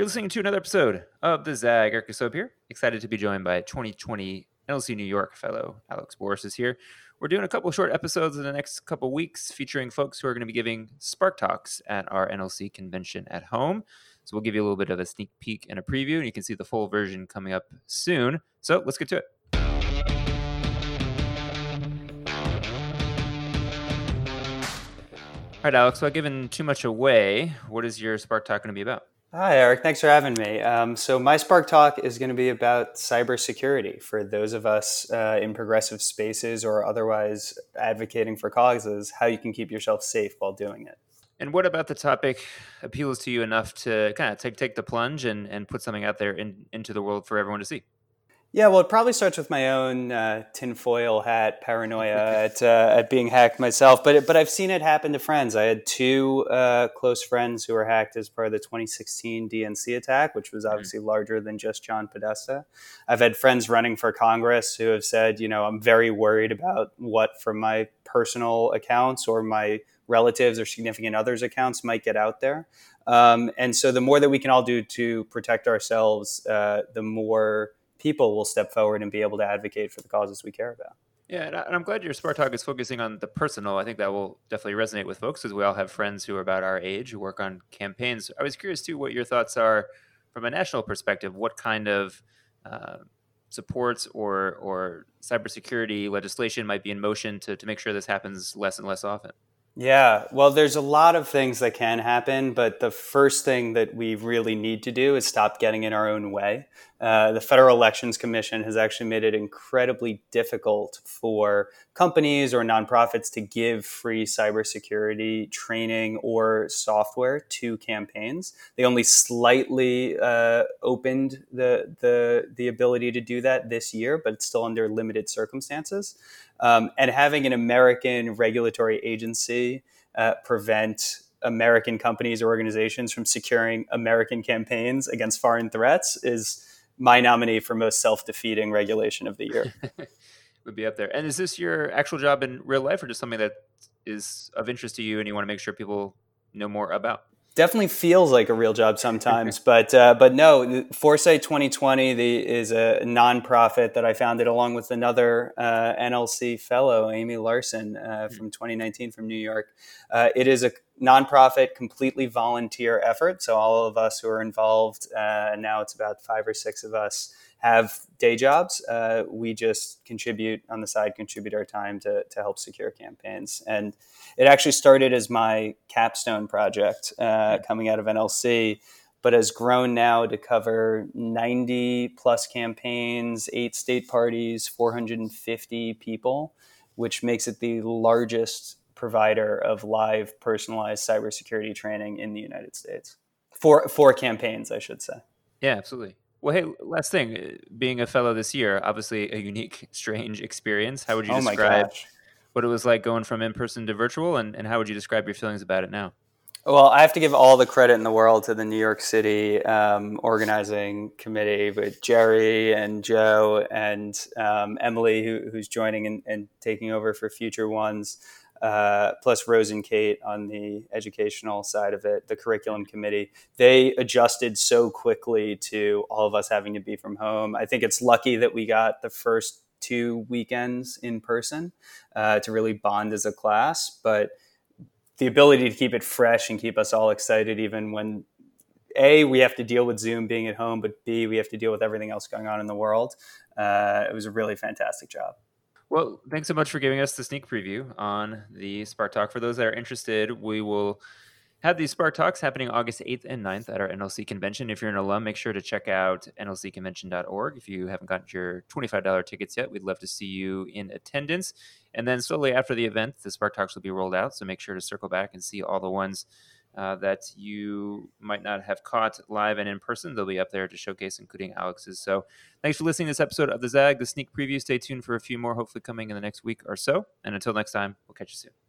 You're listening to another episode of the Zag. Eric Soap here. Excited to be joined by 2020 NLC New York fellow Alex Bores is here. We're doing a couple short episodes in the next couple weeks featuring folks who are going to be giving Spark Talks at our NLC convention at home. So we'll give you a little bit of a sneak peek and a preview, and you can see the full version coming up soon. So let's get to it. All right, Alex, without giving too much away, what is your Spark Talk going to be about? Hi, Eric. Thanks for having me. Um, so, my Spark Talk is going to be about cybersecurity for those of us uh, in progressive spaces or otherwise advocating for causes, how you can keep yourself safe while doing it. And what about the topic appeals to you enough to kind of take take the plunge and, and put something out there in, into the world for everyone to see? Yeah, well, it probably starts with my own uh, tinfoil hat paranoia at uh, at being hacked myself. But but I've seen it happen to friends. I had two uh, close friends who were hacked as part of the 2016 DNC attack, which was mm-hmm. obviously mm-hmm. larger than just John Podesta. I've had friends running for Congress who have said, you know, I'm very worried about what from my personal accounts or my relatives or significant others' accounts might get out there. Um, and so the more that we can all do to protect ourselves, uh, the more people will step forward and be able to advocate for the causes we care about. Yeah, and I'm glad your Spark Talk is focusing on the personal. I think that will definitely resonate with folks because we all have friends who are about our age who work on campaigns. I was curious too what your thoughts are from a national perspective. What kind of uh, supports or or cybersecurity legislation might be in motion to, to make sure this happens less and less often? Yeah, well, there's a lot of things that can happen, but the first thing that we really need to do is stop getting in our own way. Uh, the Federal Elections Commission has actually made it incredibly difficult for companies or nonprofits to give free cybersecurity training or software to campaigns. They only slightly uh, opened the, the, the ability to do that this year, but it's still under limited circumstances. Um, and having an American regulatory agency uh, prevent American companies or organizations from securing American campaigns against foreign threats is my nominee for most self-defeating regulation of the year. Would be up there. And is this your actual job in real life, or just something that is of interest to you and you want to make sure people know more about? Definitely feels like a real job sometimes, but uh, but no, Foresight 2020 the, is a nonprofit that I founded along with another uh, NLC fellow, Amy Larson, uh, hmm. from 2019 from New York. Uh, it is a nonprofit, completely volunteer effort. So all of us who are involved uh, now, it's about five or six of us have day jobs. Uh, we just contribute on the side, contribute our time to, to help secure campaigns. And it actually started as my capstone project uh, coming out of NLC, but has grown now to cover 90 plus campaigns, eight state parties, 450 people, which makes it the largest provider of live personalized cybersecurity training in the United States. For, for campaigns, I should say. Yeah, absolutely. Well, hey, last thing, uh, being a fellow this year, obviously a unique, strange experience. How would you oh describe what it was like going from in person to virtual, and, and how would you describe your feelings about it now? Well, I have to give all the credit in the world to the New York City um, organizing committee with Jerry and Joe and um, Emily, who, who's joining and, and, taking over for future ones uh, plus Rose and Kate on the educational side of it, the curriculum committee, they adjusted so quickly to all of us having to be from home. I think it's lucky that we got the first two weekends in person uh, to really bond as a class, but the ability to keep it fresh and keep us all excited, even when a we have to deal with Zoom being at home, but b we have to deal with everything else going on in the world. Uh, it was a really fantastic job. Well, thanks so much for giving us the sneak preview on the Spark Talk. For those that are interested, we will have these Spark Talks happening August 8th and 9th at our NLC convention. If you're an alum, make sure to check out nlcconvention.org. If you haven't gotten your $25 tickets yet, we'd love to see you in attendance. And then slowly after the event, the Spark Talks will be rolled out. So make sure to circle back and see all the ones uh, that you might not have caught live and in person. They'll be up there to showcase, including Alex's. So thanks for listening to this episode of the Zag, the sneak preview. Stay tuned for a few more, hopefully coming in the next week or so. And until next time, we'll catch you soon.